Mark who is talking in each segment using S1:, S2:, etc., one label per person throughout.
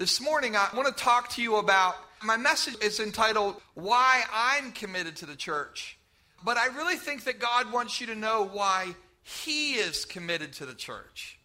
S1: This morning, I want to talk to you about my message is entitled Why I'm Committed to the Church. But I really think that God wants you to know why He is committed to the church.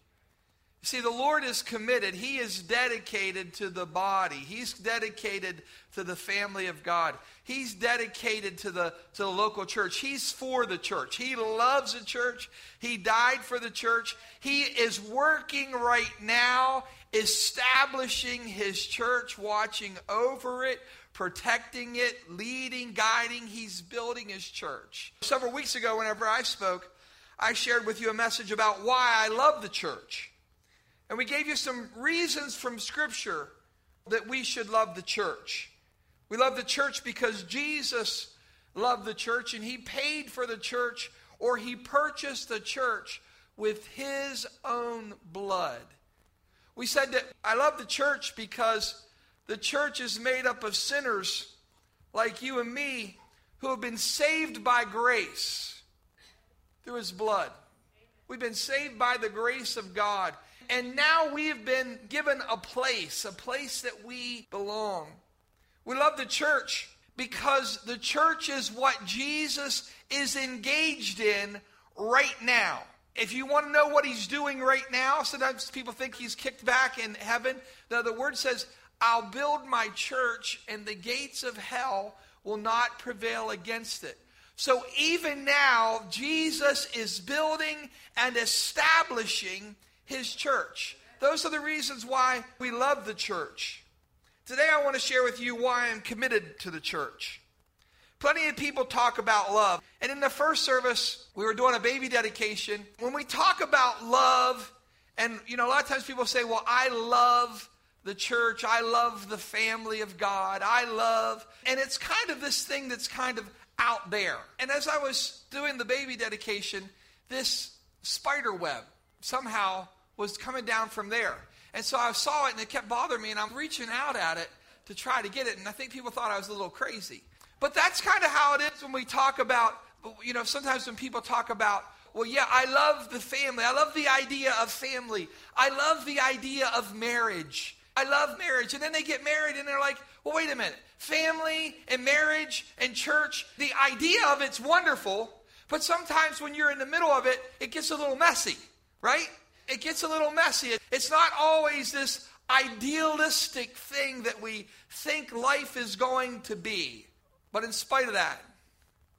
S1: See, the Lord is committed. He is dedicated to the body. He's dedicated to the family of God. He's dedicated to the, to the local church. He's for the church. He loves the church. He died for the church. He is working right now, establishing his church, watching over it, protecting it, leading, guiding. He's building his church. Several weeks ago, whenever I spoke, I shared with you a message about why I love the church. And we gave you some reasons from Scripture that we should love the church. We love the church because Jesus loved the church and he paid for the church or he purchased the church with his own blood. We said that I love the church because the church is made up of sinners like you and me who have been saved by grace through his blood. We've been saved by the grace of God. And now we've been given a place, a place that we belong. We love the church because the church is what Jesus is engaged in right now. If you want to know what he's doing right now, sometimes people think he's kicked back in heaven. No, the word says, I'll build my church, and the gates of hell will not prevail against it. So even now, Jesus is building and establishing his church. Those are the reasons why we love the church. Today, I want to share with you why I'm committed to the church. Plenty of people talk about love. And in the first service, we were doing a baby dedication. When we talk about love, and you know, a lot of times people say, Well, I love the church. I love the family of God. I love, and it's kind of this thing that's kind of out there. And as I was doing the baby dedication, this spider web somehow was coming down from there. And so I saw it and it kept bothering me, and I'm reaching out at it to try to get it. And I think people thought I was a little crazy. But that's kind of how it is when we talk about, you know, sometimes when people talk about, well, yeah, I love the family. I love the idea of family. I love the idea of marriage. I love marriage. And then they get married and they're like, well, wait a minute. Family and marriage and church, the idea of it's wonderful. But sometimes when you're in the middle of it, it gets a little messy, right? It gets a little messy. It's not always this idealistic thing that we think life is going to be. But in spite of that,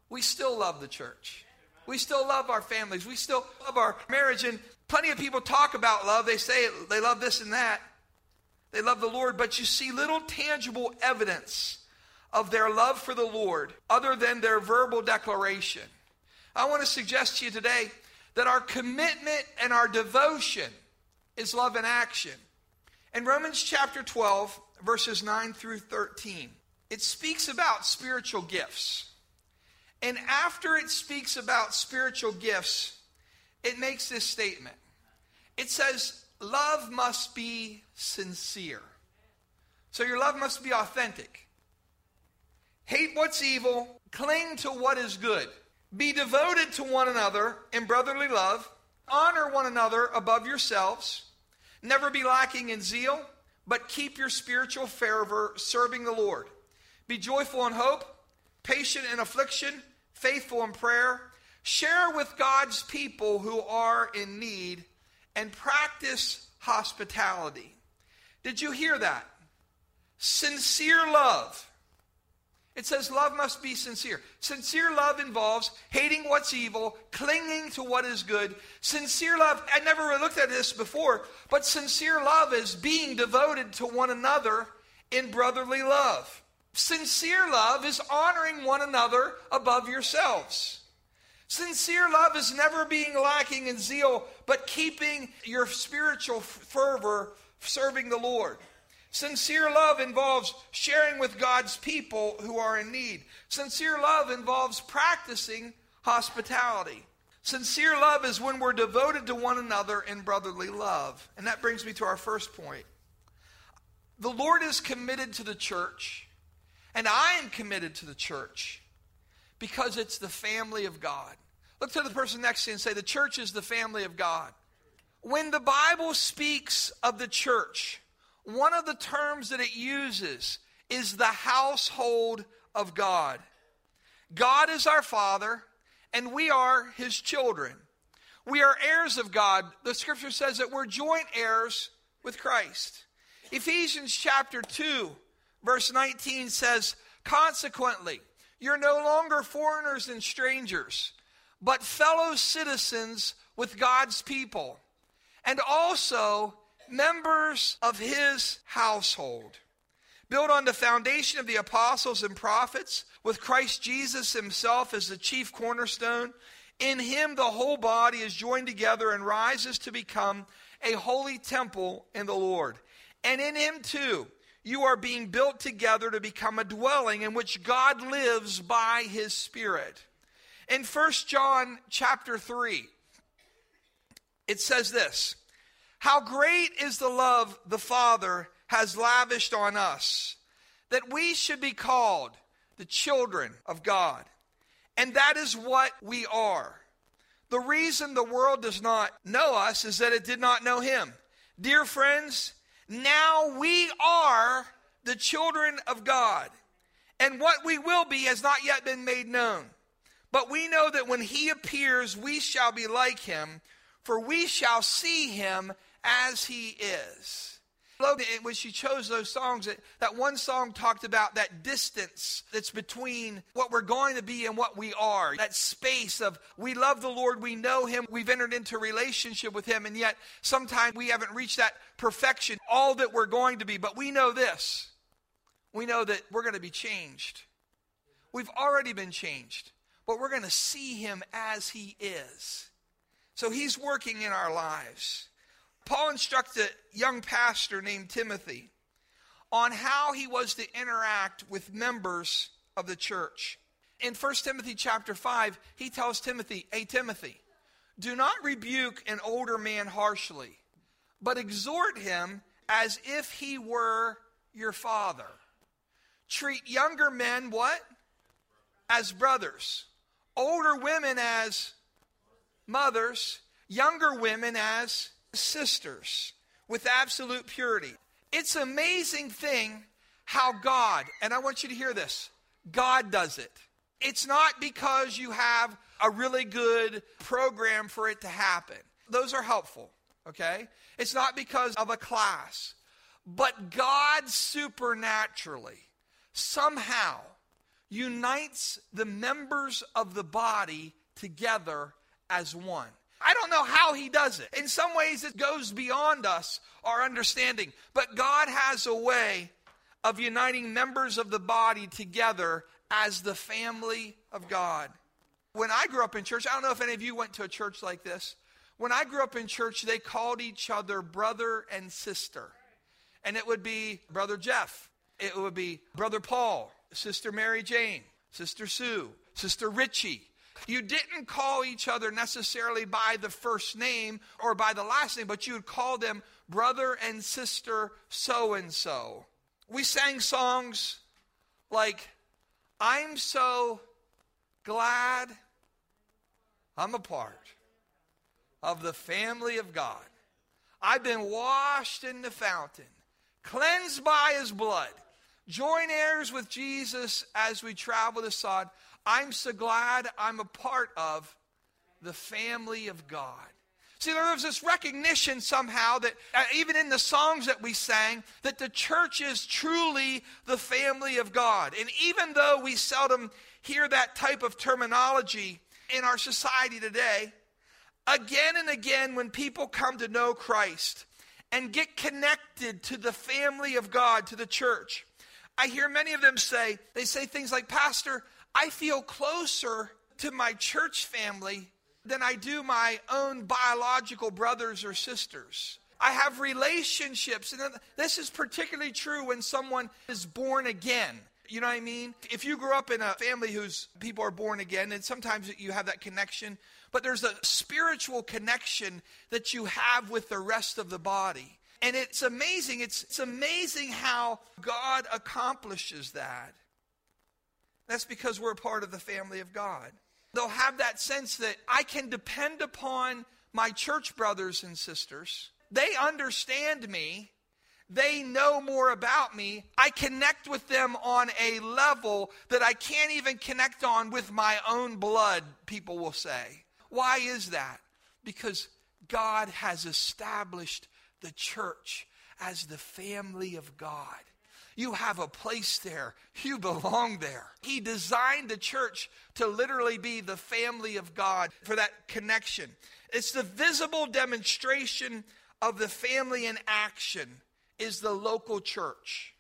S1: we still love the church. We still love our families. We still love our marriage. And plenty of people talk about love. They say they love this and that. They love the Lord, but you see little tangible evidence of their love for the Lord other than their verbal declaration. I want to suggest to you today that our commitment and our devotion is love in action. In Romans chapter 12, verses 9 through 13, it speaks about spiritual gifts. And after it speaks about spiritual gifts, it makes this statement. It says, Love must be sincere. So your love must be authentic. Hate what's evil, cling to what is good. Be devoted to one another in brotherly love. Honor one another above yourselves. Never be lacking in zeal, but keep your spiritual fervor serving the Lord. Be joyful in hope, patient in affliction, faithful in prayer. Share with God's people who are in need and practice hospitality. Did you hear that? Sincere love it says love must be sincere. Sincere love involves hating what's evil, clinging to what is good. Sincere love, I never really looked at this before, but sincere love is being devoted to one another in brotherly love. Sincere love is honoring one another above yourselves. Sincere love is never being lacking in zeal, but keeping your spiritual fervor serving the Lord. Sincere love involves sharing with God's people who are in need. Sincere love involves practicing hospitality. Sincere love is when we're devoted to one another in brotherly love. And that brings me to our first point. The Lord is committed to the church, and I am committed to the church because it's the family of God. Look to the person next to you and say, The church is the family of God. When the Bible speaks of the church, one of the terms that it uses is the household of God. God is our Father, and we are His children. We are heirs of God. The scripture says that we're joint heirs with Christ. Ephesians chapter 2, verse 19 says, Consequently, you're no longer foreigners and strangers, but fellow citizens with God's people, and also members of his household. Built on the foundation of the apostles and prophets, with Christ Jesus himself as the chief cornerstone, in him the whole body is joined together and rises to become a holy temple in the Lord. And in him too, you are being built together to become a dwelling in which God lives by his Spirit. In 1 John chapter 3, it says this How great is the love the Father has lavished on us, that we should be called the children of God. And that is what we are. The reason the world does not know us is that it did not know him. Dear friends, now we are the children of God. And what we will be has not yet been made known. But we know that when he appears, we shall be like him, for we shall see him as he is. When she chose those songs, that that one song talked about that distance that's between what we're going to be and what we are. That space of we love the Lord, we know Him, we've entered into relationship with Him, and yet sometimes we haven't reached that perfection, all that we're going to be. But we know this we know that we're going to be changed. We've already been changed, but we're going to see Him as He is. So He's working in our lives. Paul instructed a young pastor named Timothy on how he was to interact with members of the church. In 1 Timothy chapter 5, he tells Timothy, Hey, Timothy, do not rebuke an older man harshly, but exhort him as if he were your father. Treat younger men what? As brothers. Older women as mothers. Younger women as sisters with absolute purity. It's amazing thing how God, and I want you to hear this God does it. It's not because you have a really good program for it to happen. Those are helpful, okay? It's not because of a class. But God supernaturally, somehow, unites the members of the body together as one. I don't know how he does it. In some ways, it goes beyond us, our understanding. But God has a way of uniting members of the body together as the family of God. When I grew up in church, I don't know if any of you went to a church like this. When I grew up in church, they called each other brother and sister. And it would be Brother Jeff, it would be Brother Paul, Sister Mary Jane, Sister Sue, Sister Richie, you didn't call each other necessarily by the first name or by the last name, but you would call them brother and sister so and so. We sang songs like, I'm so glad I'm a part of the family of God. I've been washed in the fountain, cleansed by his blood, join heirs with Jesus as we travel the sod. I'm so glad I'm a part of the family of God. See, there was this recognition somehow that uh, even in the songs that we sang, that the church is truly the family of God. And even though we seldom hear that type of terminology in our society today, again and again, when people come to know Christ and get connected to the family of God, to the church, I hear many of them say, they say things like, Pastor, I feel closer to my church family than I do my own biological brothers or sisters. I have relationships, and this is particularly true when someone is born again. You know what I mean? If you grew up in a family whose people are born again, and sometimes you have that connection, but there's a spiritual connection that you have with the rest of the body. And it's amazing. It's, it's amazing how God accomplishes that. That's because we're a part of the family of God. They'll have that sense that I can depend upon my church brothers and sisters. They understand me. they know more about me. I connect with them on a level that I can't even connect on with my own blood, people will say. Why is that? Because God has established the church as the family of God. You have a place there. You belong there. He designed the church to literally be the family of God for that connection. It's the visible demonstration of the family in action is the local church.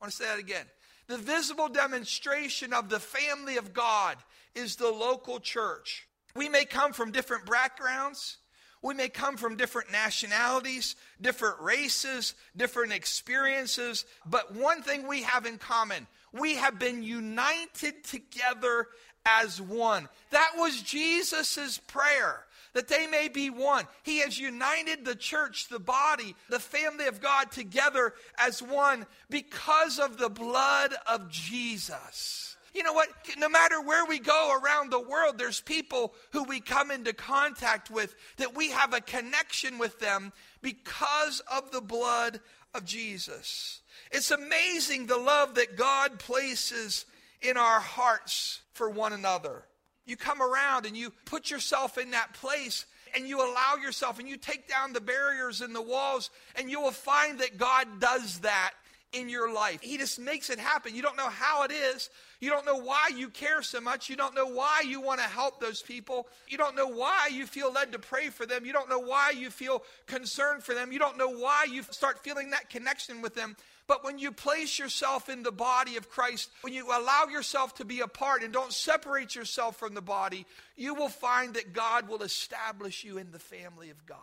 S1: I want to say that again. The visible demonstration of the family of God is the local church. We may come from different backgrounds. We may come from different nationalities, different races, different experiences, but one thing we have in common we have been united together as one. That was Jesus' prayer that they may be one. He has united the church, the body, the family of God together as one because of the blood of Jesus. You know what? No matter where we go around the world, there's people who we come into contact with that we have a connection with them because of the blood of Jesus. It's amazing the love that God places in our hearts for one another. You come around and you put yourself in that place and you allow yourself and you take down the barriers and the walls, and you will find that God does that in your life. He just makes it happen. You don't know how it is. You don't know why you care so much. You don't know why you want to help those people. You don't know why you feel led to pray for them. You don't know why you feel concerned for them. You don't know why you start feeling that connection with them. But when you place yourself in the body of Christ, when you allow yourself to be a part and don't separate yourself from the body, you will find that God will establish you in the family of God.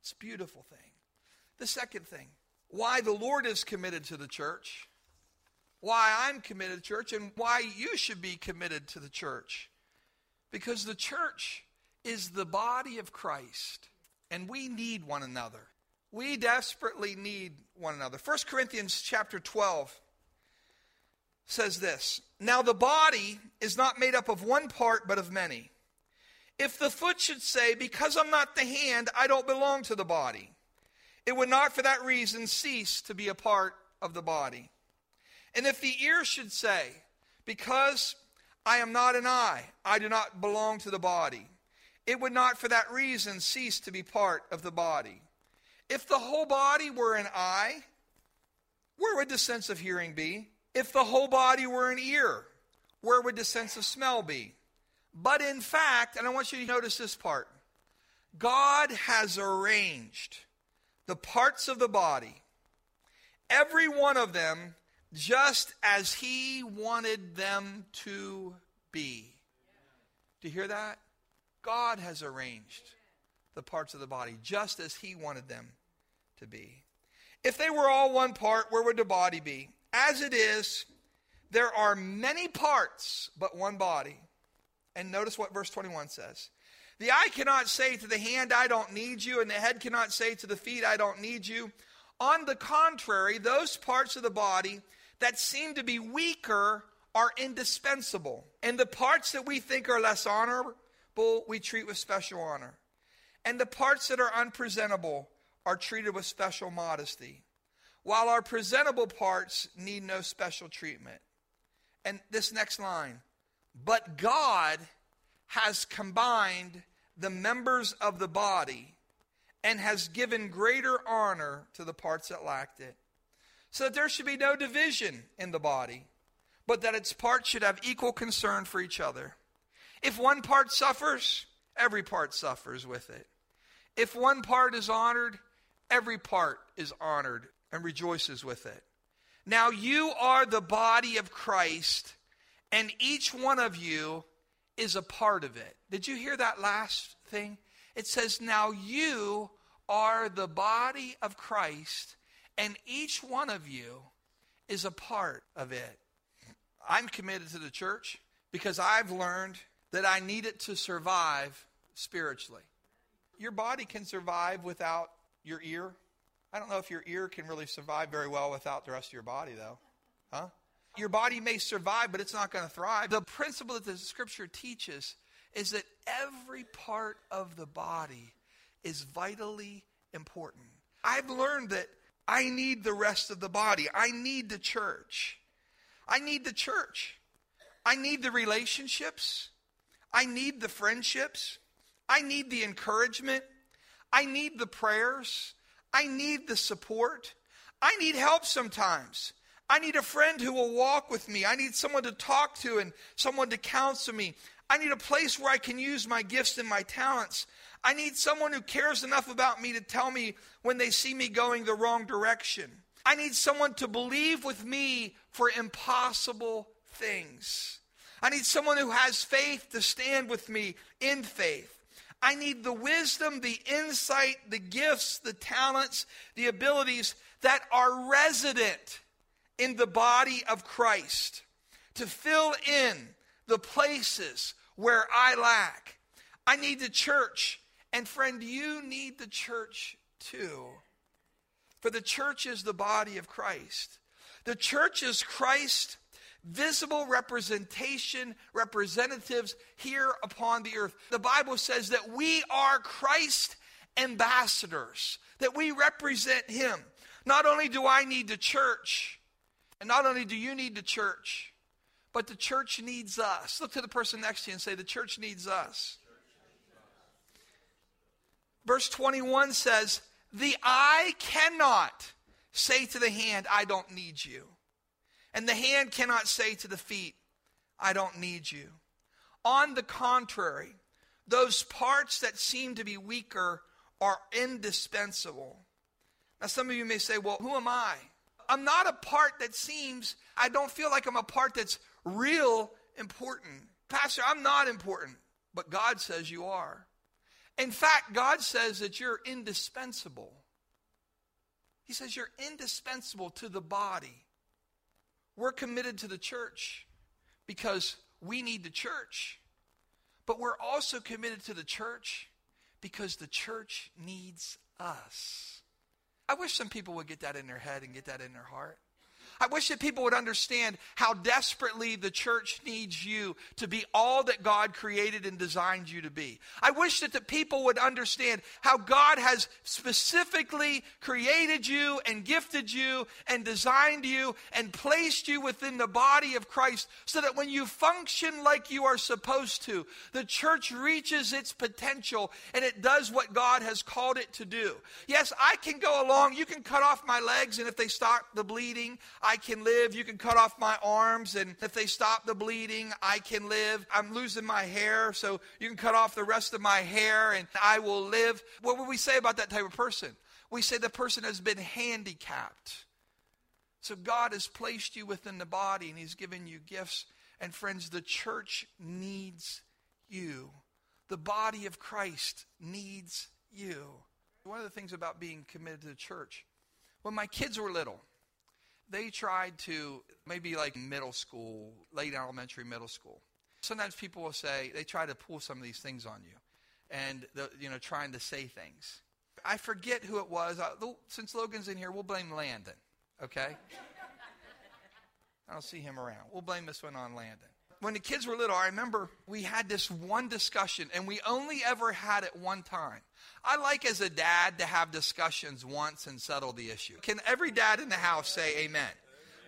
S1: It's a beautiful thing. The second thing, why the Lord is committed to the church, why I'm committed to the church, and why you should be committed to the church. Because the church is the body of Christ, and we need one another. We desperately need one another. 1 Corinthians chapter 12 says this Now the body is not made up of one part, but of many. If the foot should say, Because I'm not the hand, I don't belong to the body, it would not for that reason cease to be a part of the body. And if the ear should say, Because I am not an eye, I do not belong to the body, it would not for that reason cease to be part of the body. If the whole body were an eye, where would the sense of hearing be? If the whole body were an ear, where would the sense of smell be? But in fact, and I want you to notice this part God has arranged the parts of the body, every one of them, just as He wanted them to be. Do you hear that? God has arranged the parts of the body just as He wanted them to be. If they were all one part, where would the body be? As it is, there are many parts, but one body. And notice what verse 21 says. The eye cannot say to the hand, I don't need you, and the head cannot say to the feet, I don't need you. On the contrary, those parts of the body that seem to be weaker are indispensable. And the parts that we think are less honorable, we treat with special honor. And the parts that are unpresentable, are treated with special modesty, while our presentable parts need no special treatment. And this next line, but God has combined the members of the body and has given greater honor to the parts that lacked it. So that there should be no division in the body, but that its parts should have equal concern for each other. If one part suffers, every part suffers with it. If one part is honored, every part is honored and rejoices with it. Now you are the body of Christ, and each one of you is a part of it. Did you hear that last thing? It says, Now you are the body of Christ, and each one of you is a part of it. I'm committed to the church because I've learned that I need it to survive spiritually. Your body can survive without your ear? I don't know if your ear can really survive very well without the rest of your body, though. Huh? Your body may survive, but it's not going to thrive. The principle that the scripture teaches is that every part of the body is vitally important. I've learned that I need the rest of the body. I need the church. I need the church. I need the relationships. I need the friendships. I need the encouragement. I need the prayers. I need the support. I need help sometimes. I need a friend who will walk with me. I need someone to talk to and someone to counsel me. I need a place where I can use my gifts and my talents. I need someone who cares enough about me to tell me when they see me going the wrong direction. I need someone to believe with me for impossible things. I need someone who has faith to stand with me in faith. I need the wisdom, the insight, the gifts, the talents, the abilities that are resident in the body of Christ to fill in the places where I lack. I need the church. And friend, you need the church too. For the church is the body of Christ. The church is Christ visible representation, representatives here upon the earth. The Bible says that we are Christ ambassadors, that we represent Him. Not only do I need the church, and not only do you need the church, but the church needs us. Look to the person next to you and say, The church needs us. Verse 21 says, The eye cannot say to the hand, I don't need you. And the hand cannot say to the feet, I don't need you. On the contrary, those parts that seem to be weaker are indispensable. Now, some of you may say, Well, who am I? I'm not a part that seems, I don't feel like I'm a part that's real important. Pastor, I'm not important, but God says you are. In fact, God says that you're indispensable. He says you're indispensable to the body. We're committed to the church because we need the church. But we're also committed to the church because the church needs us. I wish some people would get that in their head and get that in their heart. I wish that people would understand how desperately the church needs you to be all that God created and designed you to be. I wish that the people would understand how God has specifically created you and gifted you and designed you and placed you within the body of Christ so that when you function like you are supposed to, the church reaches its potential and it does what God has called it to do. Yes, I can go along, you can cut off my legs, and if they stop the bleeding, I can live. You can cut off my arms, and if they stop the bleeding, I can live. I'm losing my hair, so you can cut off the rest of my hair, and I will live. What would we say about that type of person? We say the person has been handicapped. So God has placed you within the body, and He's given you gifts. And friends, the church needs you. The body of Christ needs you. One of the things about being committed to the church, when my kids were little, they tried to maybe like middle school, late elementary, middle school. Sometimes people will say they try to pull some of these things on you, and the, you know trying to say things. I forget who it was. Uh, since Logan's in here, we'll blame Landon. Okay. I don't see him around. We'll blame this one on Landon when the kids were little, I remember we had this one discussion, and we only ever had it one time. I like as a dad to have discussions once and settle the issue. Can every dad in the house say amen?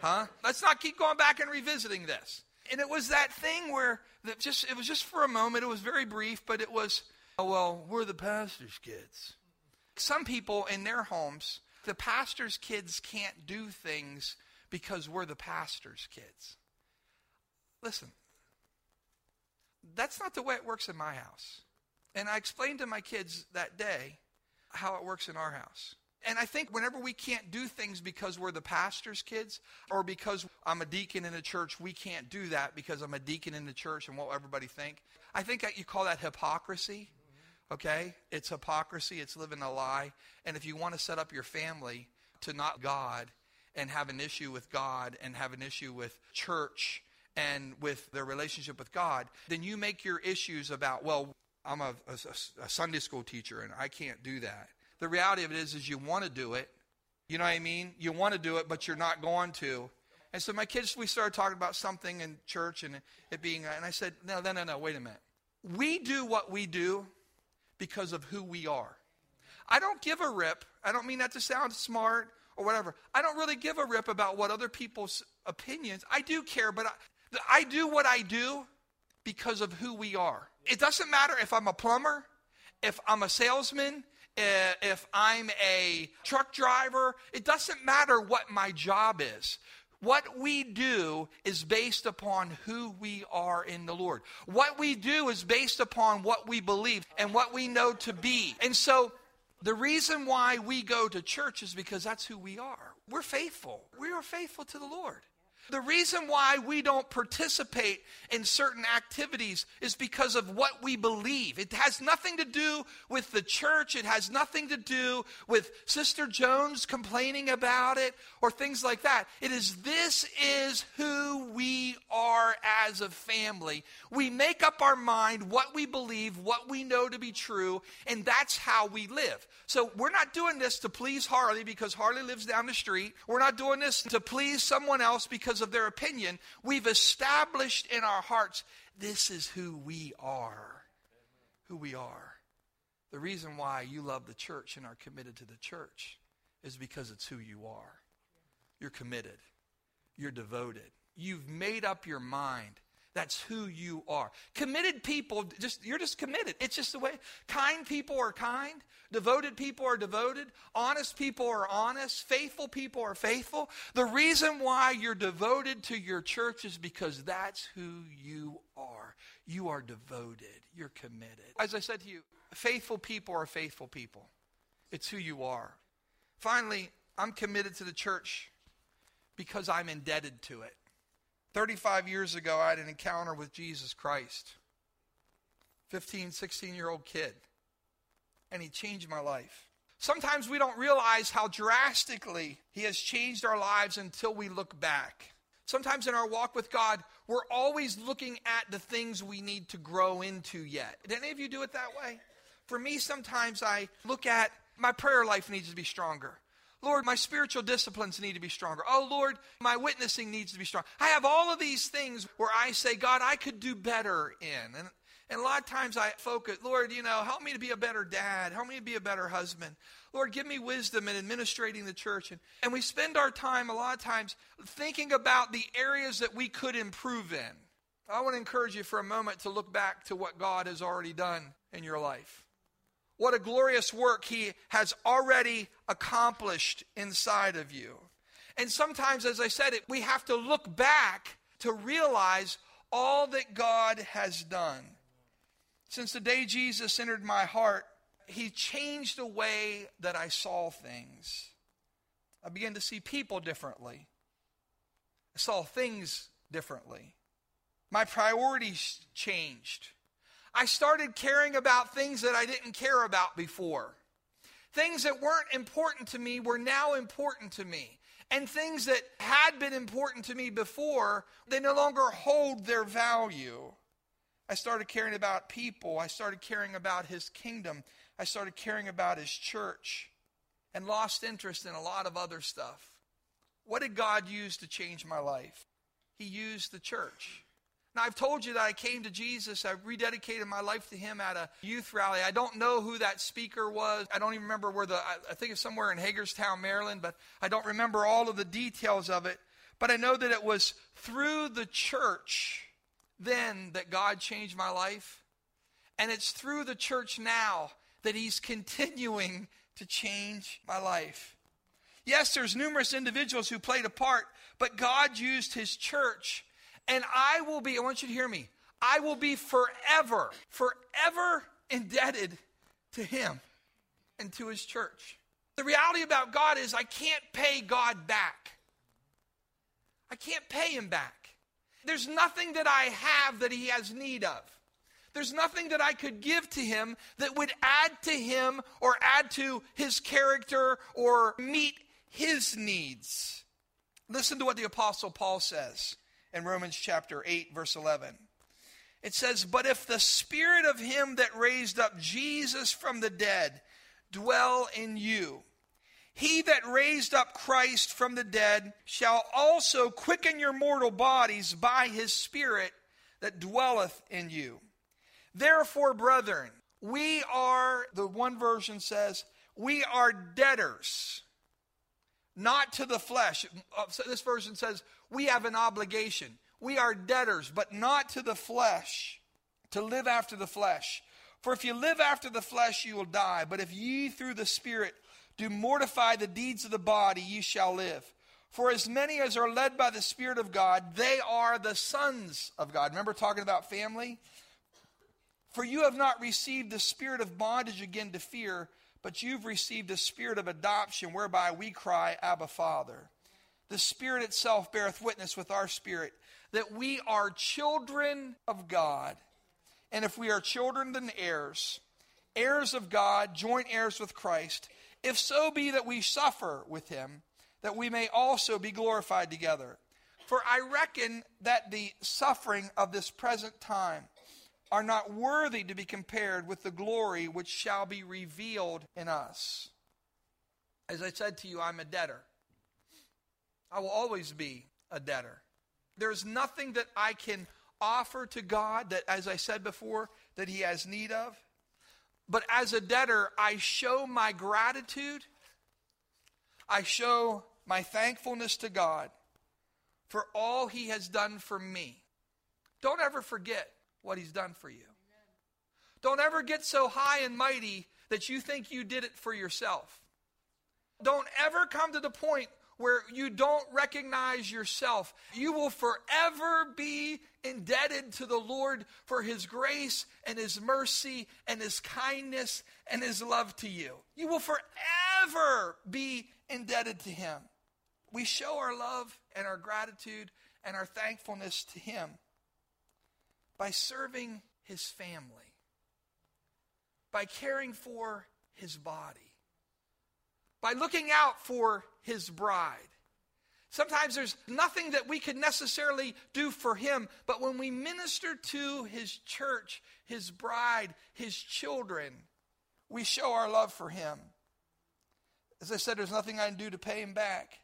S1: Huh? Let's not keep going back and revisiting this. And it was that thing where that just it was just for a moment. It was very brief, but it was, oh well, we're the pastor's kids. Some people in their homes, the pastor's kids can't do things because we're the pastor's kids. Listen, that's not the way it works in my house. And I explained to my kids that day how it works in our house. And I think whenever we can't do things because we're the pastor's kids or because I'm a deacon in a church, we can't do that because I'm a deacon in the church and what will everybody think. I think that you call that hypocrisy. Okay? It's hypocrisy, it's living a lie. And if you want to set up your family to not God and have an issue with God and have an issue with church and with their relationship with God, then you make your issues about, well, I'm a, a, a, Sunday school teacher and I can't do that. The reality of it is, is you want to do it. You know what I mean? You want to do it, but you're not going to. And so my kids, we started talking about something in church and it being, and I said, no, no, no, no, wait a minute. We do what we do because of who we are. I don't give a rip. I don't mean that to sound smart or whatever. I don't really give a rip about what other people's opinions. I do care, but I, I do what I do because of who we are. It doesn't matter if I'm a plumber, if I'm a salesman, eh, if I'm a truck driver. It doesn't matter what my job is. What we do is based upon who we are in the Lord. What we do is based upon what we believe and what we know to be. And so the reason why we go to church is because that's who we are. We're faithful. We are faithful to the Lord. The reason why we don't participate in certain activities is because of what we believe. It has nothing to do with the church. It has nothing to do with Sister Jones complaining about it or things like that. It is this is who we are as a family. We make up our mind what we believe, what we know to be true, and that's how we live. So we're not doing this to please Harley because Harley lives down the street. We're not doing this to please someone else because because of their opinion, we've established in our hearts this is who we are. Who we are. The reason why you love the church and are committed to the church is because it's who you are. You're committed. You're devoted. You've made up your mind that's who you are. Committed people, just you're just committed. It's just the way. Kind people are kind. Devoted people are devoted. Honest people are honest. Faithful people are faithful. The reason why you're devoted to your church is because that's who you are. You are devoted. You're committed. As I said to you, faithful people are faithful people. It's who you are. Finally, I'm committed to the church because I'm indebted to it. 35 years ago, I had an encounter with Jesus Christ. 15, 16 year old kid. And he changed my life. Sometimes we don't realize how drastically he has changed our lives until we look back. Sometimes in our walk with God, we're always looking at the things we need to grow into yet. Did any of you do it that way? For me, sometimes I look at my prayer life needs to be stronger. Lord, my spiritual disciplines need to be stronger. Oh, Lord, my witnessing needs to be strong. I have all of these things where I say, God, I could do better in. And, and a lot of times I focus, Lord, you know, help me to be a better dad. Help me to be a better husband. Lord, give me wisdom in administrating the church. And, and we spend our time a lot of times thinking about the areas that we could improve in. I want to encourage you for a moment to look back to what God has already done in your life. What a glorious work he has already accomplished inside of you. And sometimes, as I said, it, we have to look back to realize all that God has done. Since the day Jesus entered my heart, he changed the way that I saw things. I began to see people differently. I saw things differently. My priorities changed. I started caring about things that I didn't care about before. Things that weren't important to me were now important to me. And things that had been important to me before, they no longer hold their value. I started caring about people. I started caring about his kingdom. I started caring about his church and lost interest in a lot of other stuff. What did God use to change my life? He used the church. Now, I've told you that I came to Jesus. I rededicated my life to Him at a youth rally. I don't know who that speaker was. I don't even remember where the, I think it's somewhere in Hagerstown, Maryland, but I don't remember all of the details of it. But I know that it was through the church then that God changed my life. And it's through the church now that He's continuing to change my life. Yes, there's numerous individuals who played a part, but God used His church and I will be, I want you to hear me, I will be forever, forever indebted to Him and to His church. The reality about God is I can't pay God back. I can't pay Him back. There's nothing that I have that He has need of. There's nothing that I could give to him that would add to him or add to his character or meet his needs. Listen to what the Apostle Paul says in Romans chapter 8, verse 11. It says, But if the spirit of him that raised up Jesus from the dead dwell in you, he that raised up Christ from the dead shall also quicken your mortal bodies by his Spirit that dwelleth in you. Therefore, brethren, we are, the one version says, we are debtors. Not to the flesh. Uh, this version says, we have an obligation. We are debtors, but not to the flesh, to live after the flesh. For if you live after the flesh, you will die. But if ye through the Spirit do mortify the deeds of the body, ye shall live. For as many as are led by the Spirit of God, they are the sons of God. Remember talking about family? For you have not received the spirit of bondage again to fear, but you've received the spirit of adoption, whereby we cry, Abba, Father. The Spirit itself beareth witness with our spirit that we are children of God. And if we are children, then heirs, heirs of God, joint heirs with Christ, if so be that we suffer with him that we may also be glorified together. For I reckon that the suffering of this present time are not worthy to be compared with the glory which shall be revealed in us. As I said to you, I'm a debtor. I will always be a debtor. There's nothing that I can offer to God that, as I said before, that He has need of. But as a debtor, I show my gratitude. I show my thankfulness to God for all He has done for me. Don't ever forget what He's done for you. Don't ever get so high and mighty that you think you did it for yourself. Don't ever come to the point where you don't recognize yourself. You will forever be indebted to the Lord for His grace and His mercy and His kindness and His love to you. You will forever be indebted to Him. We show our love and our gratitude and our thankfulness to Him by serving His family, by caring for His body, by looking out for His bride. Sometimes there's nothing that we could necessarily do for him, but when we minister to his church, his bride, his children, we show our love for him. As I said, there's nothing I can do to pay him back.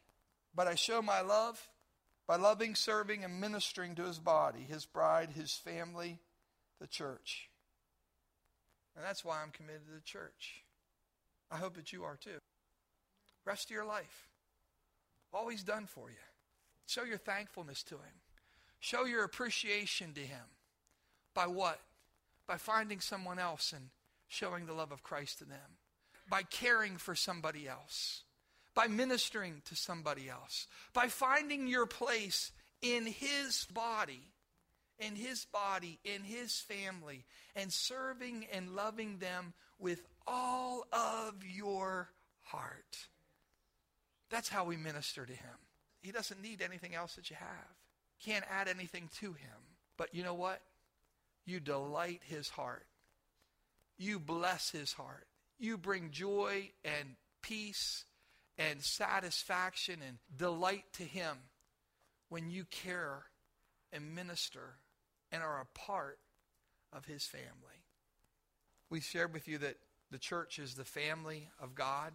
S1: But I show my love by loving, serving, and ministering to his body, his bride, his family, the church. And that's why I'm committed to the church. I hope that you are too. Rest of your life. All he's done for you. Show your thankfulness to him. Show your appreciation to him. By what? By finding someone else and showing the love of Christ to them. By caring for somebody else by ministering to somebody else, by finding your place in His body, in His body, in His family, and serving and loving them with all of your heart. That's how we minister to Him. He doesn't need anything else that you have. Can't add anything to Him. But you know what? You delight His heart. You bless His heart. You bring joy and peace and satisfaction and delight to Him when you care and minister and are a part of His family. We shared with you that the church is the family of God,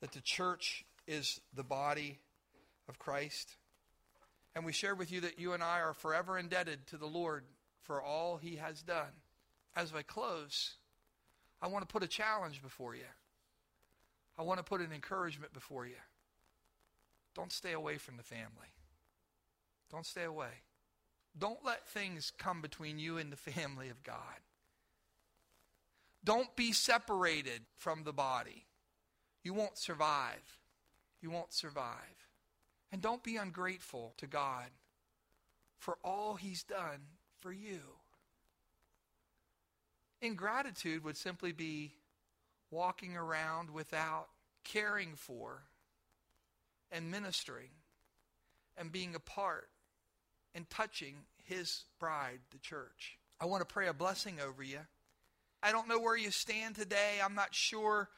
S1: that the church is the body of Christ. And we shared with you that you and I are forever indebted to the Lord for all He has done. As I close, I want to put a challenge before you. I want to put an encouragement before you. Don't stay away from the family. Don't stay away. Don't let things come between you and the family of God. Don't be separated from the body. You won't survive. You won't survive. And don't be ungrateful to God for all He's done for you. Ingratitude would simply be walking around without caring for and ministering and being a part and touching his bride, the church. I want to pray a blessing over you. I don't know where you stand today. I'm not sure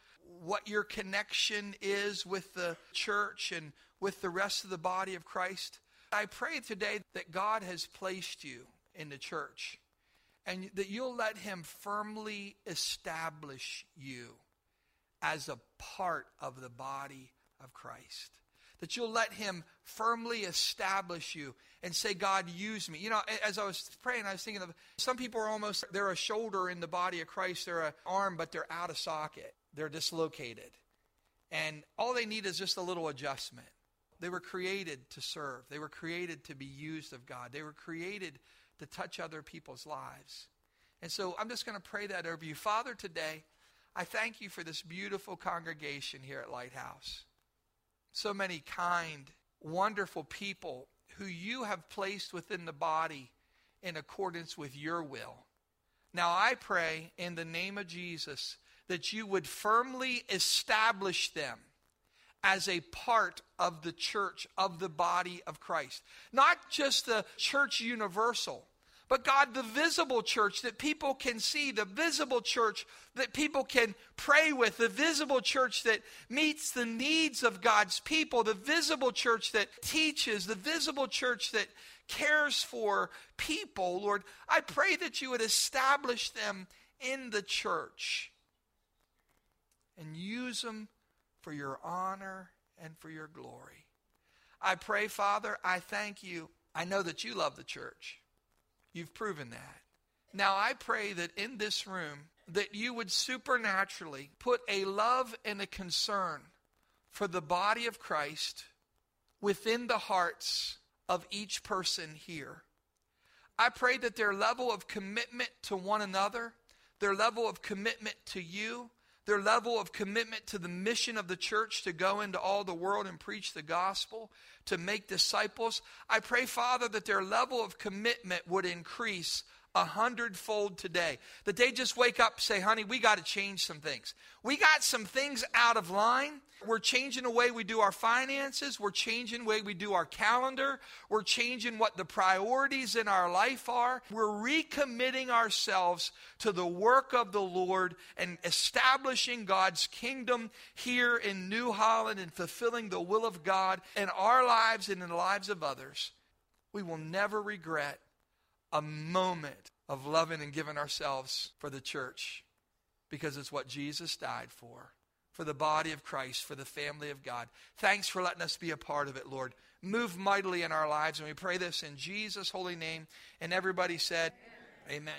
S1: what your connection is with the church and with the rest of the body of Christ. I pray today that God has placed you in the church and that you'll let him firmly establish you as a part of the body of Christ. That you'll let him firmly establish you and say, God, use me. You know, as I was praying, I was thinking of some people are almost, they're a shoulder in the body of Christ, they're an arm, but they're out of socket. They're dislocated. And all they need is just a little adjustment. They were created to serve, they were created to be used of God, they were created to touch other people's lives. And so I'm just going to pray that over you. Father, today, I thank you for this beautiful congregation here at Lighthouse. So many kind, wonderful people who you have placed within the body in accordance with your will. Now I pray in the name of Jesus that you would firmly establish them as a part of the church, of the body of Christ. Not just the church universal, but God, the visible church that people can see, the visible church that people can pray with, the visible church that meets the needs of God's people, the visible church that teaches, the visible church that cares for people, Lord, I pray that you would establish them in the church and use them for your honor and for your glory. I pray, Father, I thank you. I know that you love the church. You've proven that. Now I pray that in this room that you would supernaturally put a love and a concern for the body of Christ within the hearts of each person here. I pray that their level of commitment to one another, their level of commitment to you, their level of commitment to the mission of the church to go into all the world and preach the gospel, to make disciples. I pray, Father, that their level of commitment would increase a hundredfold today. That they just wake up say, honey, we got to change some things. We got some things out of line. We're changing the way we do our finances. We're changing the way we do our calendar. We're changing what the priorities in our life are. We're recommitting ourselves to the work of the Lord and establishing God's kingdom here in New Holland and fulfilling the will of God in our lives and in the lives of others. We will never regret a moment of loving and giving ourselves for the church because it's what Jesus died for, for the body of Christ, for the family of God. Thanks for letting us be a part of it, Lord. Move mightily in our lives, and we pray this in Jesus' holy name. And everybody said, Amen. Amen.